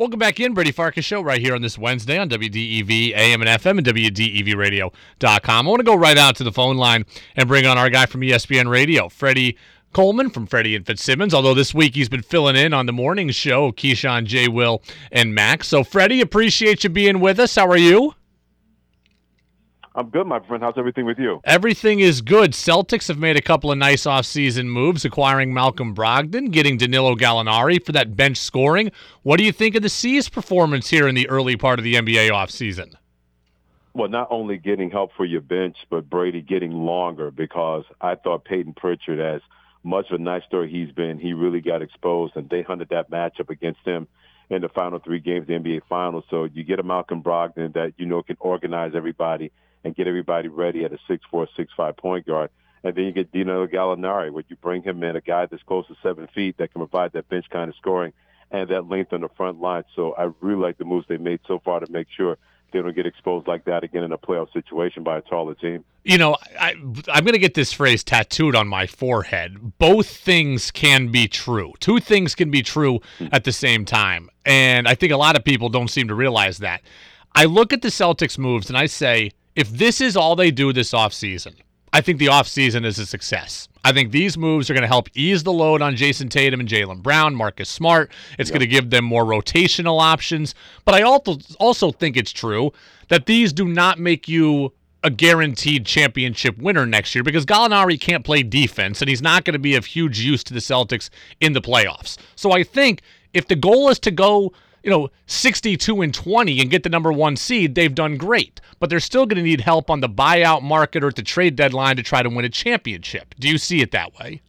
Welcome back in, Brady Farkas Show, right here on this Wednesday on WDEV AM and FM and WDEVradio.com. I want to go right out to the phone line and bring on our guy from ESPN Radio, Freddie Coleman from Freddie and Fitzsimmons, although this week he's been filling in on the morning show, Keyshawn, J. Will, and Max. So, Freddie, appreciate you being with us. How are you? I'm good, my friend. How's everything with you? Everything is good. Celtics have made a couple of nice offseason moves, acquiring Malcolm Brogdon, getting Danilo Gallinari for that bench scoring. What do you think of the C's performance here in the early part of the NBA offseason? Well, not only getting help for your bench, but Brady getting longer because I thought Payton Pritchard, as much of a nice story he's been, he really got exposed, and they hunted that matchup against him in the final three games of the NBA Finals. So you get a Malcolm Brogdon that you know can organize everybody and get everybody ready at a six-four, six-five point guard. And then you get Dino Gallinari, where you bring him in, a guy that's close to seven feet that can provide that bench kind of scoring and that length on the front line. So I really like the moves they made so far to make sure they don't get exposed like that again in a playoff situation by a taller team. You know, I, I'm going to get this phrase tattooed on my forehead. Both things can be true. Two things can be true hmm. at the same time. And I think a lot of people don't seem to realize that. I look at the Celtics moves and I say, if this is all they do this offseason, I think the offseason is a success. I think these moves are going to help ease the load on Jayson Tatum and Jaylen Brown, Marcus Smart. It's yep. going to give them more rotational options. But I also also think it's true that these do not make you a guaranteed championship winner next year because Gallinari can't play defense and he's not going to be of huge use to the Celtics in the playoffs. So I think if the goal is to go you know, 62 and 20 and get the number one seed, they've done great. But they're still going to need help on the buyout market or at the trade deadline to try to win a championship. Do you see it that way?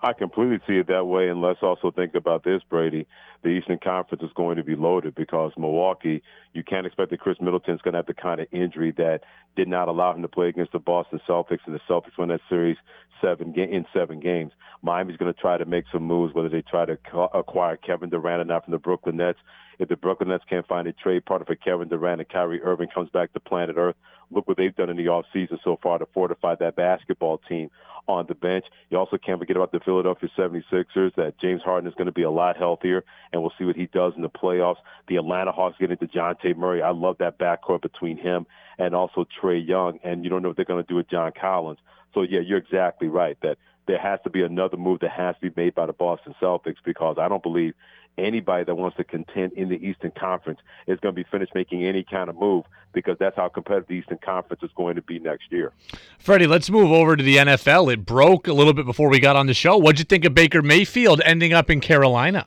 I completely see it that way. And let's also think about this, Brady. The Eastern Conference is going to be loaded because Milwaukee, you can't expect that Khris Middleton's going to have the kind of injury that did not allow him to play against the Boston Celtics, and the Celtics won that series seven in seven games. Miami's going to try to make some moves, whether they try to acquire Kevin Durant or not from the Brooklyn Nets. If the Brooklyn Nets can't find a trade partner for Kevin Durant and Kyrie Irving comes back to planet Earth, look what they've done in the offseason so far to fortify that basketball team on the bench. You also can't forget about the Philadelphia 76ers, that James Harden is going to be a lot healthier, and we'll see what he does in the playoffs. The Atlanta Hawks getting Dejounte Murray. I love that backcourt between him and also Trae Young, and you don't know what they're going to do with John Collins. So, yeah, you're exactly right that there has to be another move that has to be made by the Boston Celtics because I don't believe anybody that wants to contend in the Eastern Conference is going to be finished making any kind of move because that's how competitive the Eastern Conference is going to be next year. Freddie, let's move over to the NFL. It broke a little bit before we got on the show. What'd you think of Baker Mayfield ending up in Carolina?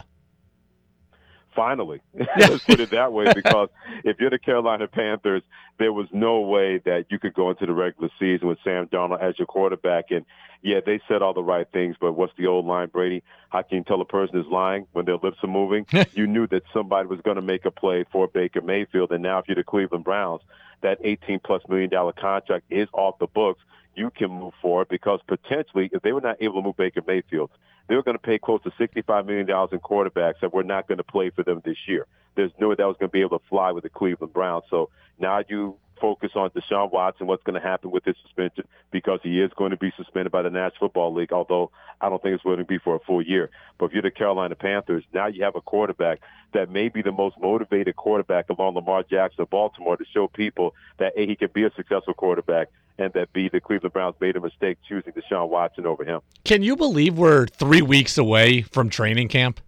Finally, let's put it that way. Because if you're the Carolina Panthers, there was no way that you could go into the regular season with Sam Donald as your quarterback. And yeah, they said all the right things, but what's the old line, Brady? How can you tell a person is lying when their lips are moving? you knew that somebody was going to make a play for Baker Mayfield, and now if you're the Cleveland Browns, that 18 plus million dollar contract is off the books. You can move forward because potentially, if they were not able to move Baker Mayfield, they were going to pay close to $65 million in quarterbacks that were not going to play for them this year. There's no way that was going to be able to fly with the Cleveland Browns. So now you focus on Deshaun Watson, what's going to happen with his suspension, because he is going to be suspended by the National Football League, although I don't think it's going to be for a full year. But if you're the Carolina Panthers, now you have a quarterback that may be the most motivated quarterback along Lamar Jackson of Baltimore to show people that, A, he can be a successful quarterback, and that B, the Cleveland Browns made a mistake choosing Deshaun Watson over him. Can you believe we're three weeks away from training camp?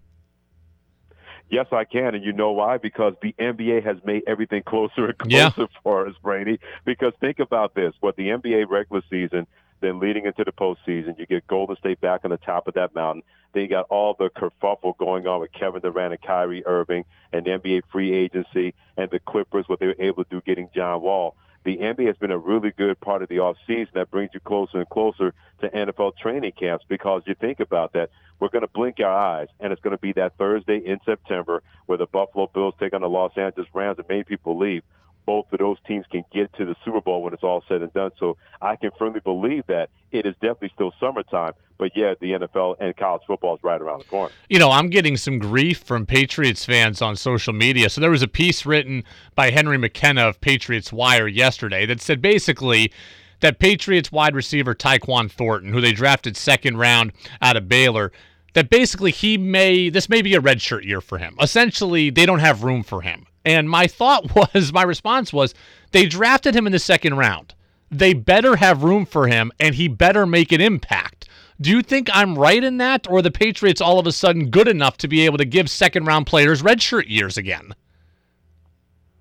Yes, I can, and you know why? Because the NBA has made everything closer and closer yeah. for us, Brady. Because think about this: what the NBA regular season, then leading into the postseason, you get Golden State back on the top of that mountain. Then you got all the kerfuffle going on with Kevin Durant and Kyrie Irving, and the NBA free agency, and the Clippers, what they were able to do getting John Wall the NBA has been a really good part of the offseason that brings you closer and closer to NFL training camps because you think about that. We're going to blink our eyes, and it's going to be that Thursday in September where the Buffalo Bills take on the Los Angeles Rams, and many people believe both of those teams can get to the Super Bowl when it's all said and done. So I can firmly believe that it is definitely still summertime. But yeah, the NFL and college football is right around the corner. You know, I'm getting some grief from Patriots fans on social media. So there was a piece written by Henry McKenna of Patriots Wire yesterday that said basically that Patriots wide receiver Tyquan Thornton, who they drafted second round out of Baylor, that basically he may this may be a redshirt year for him. Essentially, they don't have room for him. And my thought was, my response was, they drafted him in the second round. They better have room for him, and he better make an impact. Do you think I'm right in that, or the Patriots all of a sudden good enough to be able to give second round players redshirt years again?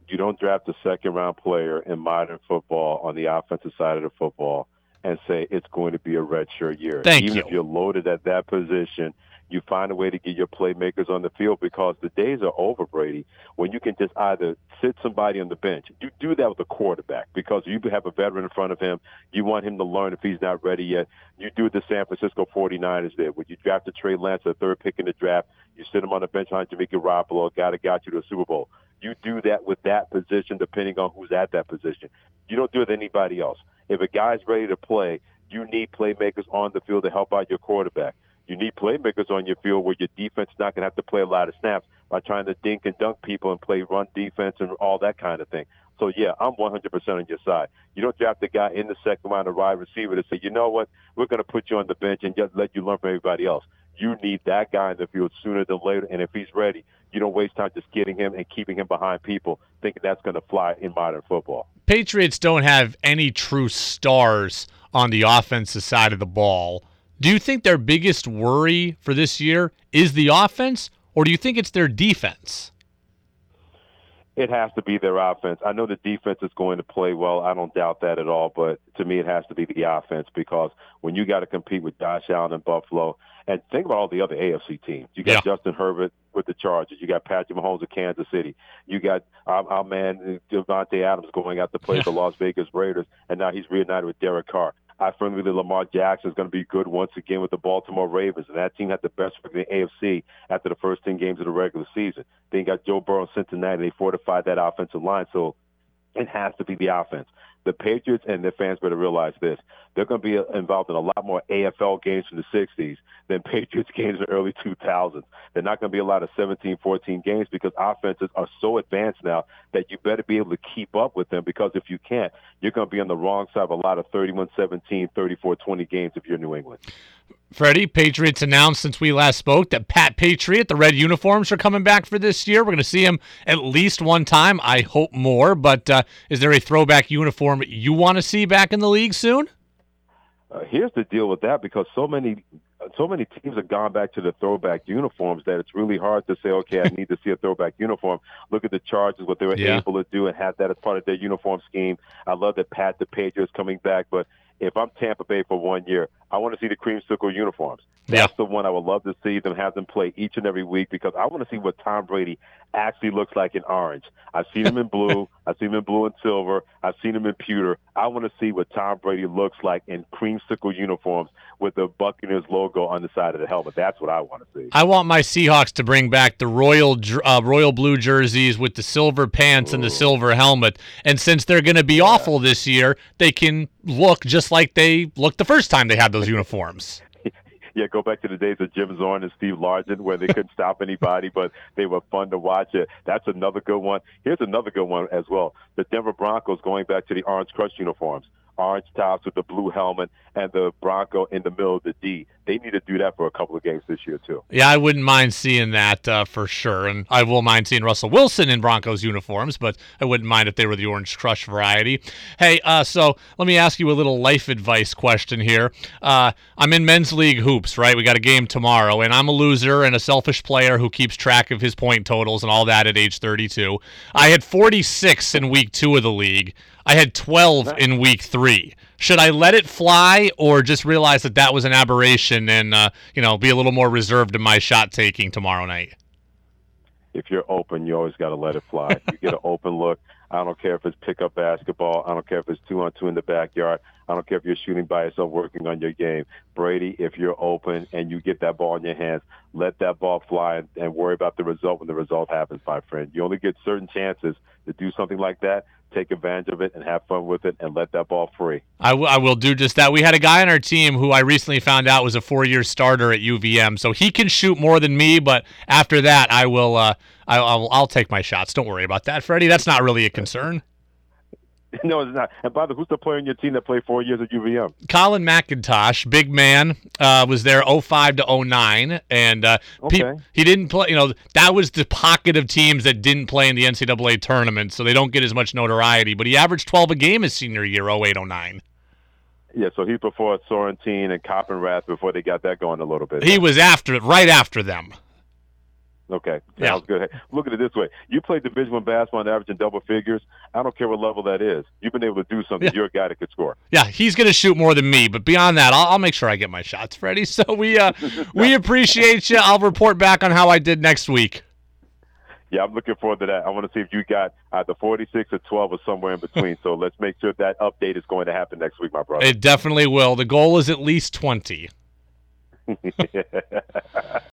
You don't draft a second round player in modern football on the offensive side of the football and say it's going to be a redshirt year. Thank Even you. if you're loaded at that position, you find a way to get your playmakers on the field because the days are over, Brady, when you can just either sit somebody on the bench. You do that with a quarterback because you have a veteran in front of him. You want him to learn if he's not ready yet. You do the San Francisco 49ers did. When you drafted Trey Lance, the third pick in the draft, you sit him on the bench behind Jimmy Garoppolo, a guy that got you to the Super Bowl. You do that with that position depending on who's at that position. You don't do it with anybody else. If a guy's ready to play, you need playmakers on the field to help out your quarterback. You need playmakers on your field where your defense is not going to have to play a lot of snaps by trying to dink and dunk people and play run defense and all that kind of thing. So yeah, I'm 100% on your side. You don't draft a guy in the second round, a wide receiver, to say, you know what, we're going to put you on the bench and just let you learn from everybody else. You need that guy in the field sooner than later, and if he's ready, you don't waste time just getting him and keeping him behind people, thinking that's going to fly in modern football. Patriots don't have any true stars on the offensive side of the ball. Do you think their biggest worry for this year is the offense, or do you think it's their defense? It has to be their offense. I know the defense is going to play well. I don't doubt that at all. But to me, it has to be the offense because when you got to compete with Josh Allen and Buffalo, and think about all the other AFC teams. You got Yeah. Justin Herbert with the Chargers. You got Patrick Mahomes of Kansas City. You got our, our man uh, Davante Adams going out to play Yeah. the Las Vegas Raiders, and now he's reunited with Derek Carr. I firmly believe Lamar Jackson is going to be good once again with the Baltimore Ravens, and that team had the best record in the AFC after the first 10 games of the regular season. Then you got Joe Burrow in Cincinnati. They fortified that offensive line, so it has to be the offense. The Patriots and their fans better realize this. They're going to be involved in a lot more AFL games from the 60s than Patriots games in the early 2000s. They're not going to be a lot of 17, 14 games because offenses are so advanced now that you better be able to keep up with them because if you can't, you're going to be on the wrong side of a lot of 31-17, 34-20 games if you're New England. Freddie, Patriots announced since we last spoke that Pat Patriot, the red uniforms, are coming back for this year. We're going to see him at least one time. I hope more. But uh, is there a throwback uniform you want to see back in the league soon? Uh, here's the deal with that because so many so many teams have gone back to the throwback uniforms that it's really hard to say, okay, I need to see a throwback uniform. Look at the Chargers, what they were Yeah. able to do and have that as part of their uniform scheme. I love that Pat the Patriots coming back, but if I'm Tampa Bay for one year, I want to see the creamsicle uniforms. Yeah. That's the one I would love to see them have them play each and every week because I want to see what Tom Brady actually looks like in orange. I've seen him in blue. I've seen him in blue and silver. I've seen him in pewter. I want to see what Tom Brady looks like in creamsicle uniforms with the Buccaneers logo on the side of the helmet. That's what I want to see. I want my Seahawks to bring back the royal uh, royal blue jerseys with the silver pants and the silver helmet. And since they're going to be awful this year, they can look just like they looked the first time they had those uniforms. Yeah, go back to the days of Jim Zorn and Steve Largent where they couldn't stop anybody, but they were fun to watch. It. That's another good one. Here's another good one as well. The Denver Broncos going back to the Orange Crush uniforms. Orange tops with the blue helmet and the Bronco in the middle of the D. They need to do that for a couple of games this year, too. Yeah, I wouldn't mind seeing that uh, for sure, and I will mind seeing Russell Wilson in Broncos uniforms, but I wouldn't mind if they were the Orange Crush variety. Hey, uh, so let me ask you a little life advice question here. Uh, I'm in men's league hoops, right? We got a game tomorrow, and I'm a loser and a selfish player who keeps track of his point totals and all that at age 32. I had 46 in week two of the league. I had 12 in week three. Should I let it fly or just realize that that was an aberration and, uh, you know, be a little more reserved in my shot taking tomorrow night? If you're open, you always got to let it fly. You get an open look. I don't care if it's pickup basketball. I don't care if it's two on two in the backyard. I don't care if you're shooting by yourself, working on your game. Brady, if you're open and you get that ball in your hands, let that ball fly and, and worry about the result when the result happens, my friend. You only get certain chances to do something like that. Take advantage of it and have fun with it and let that ball free. I, w- I will do just that. We had a guy on our team who I recently found out was a four-year starter at UVM, so he can shoot more than me. But after that, I will. Uh, I, I'll, I'll take my shots. Don't worry about that, Freddie. That's not really a concern. No, it's not. And by the way, who's the player on your team that played four years at UVM? Colin McIntosh, big man, uh, was there 05 to 09, and uh, Okay. pe- he didn't play. You know, that was the pocket of teams that didn't play in the NCAA tournament, so they don't get as much notoriety. But he averaged 12 a game his senior year, 08 09. Yeah, so he before Sorrentine and Coppenrath before they got that going a little bit. He was after it, right after them. Okay, Yeah. sounds good. Hey, look at it this way: you played Division One basketball and averaging double figures. I don't care what level that is. You've been able to do something. Yeah. You're a guy that could score. Yeah, he's going to shoot more than me, but beyond that, I'll, I'll make sure I get my shots, Freddie. So we uh, we appreciate you. I'll report back on how I did next week. Yeah, I'm looking forward to that. I want to see if you got either 46 or 12 or somewhere in between. so let's make sure that update is going to happen next week, my brother. It definitely will. The goal is at least 20.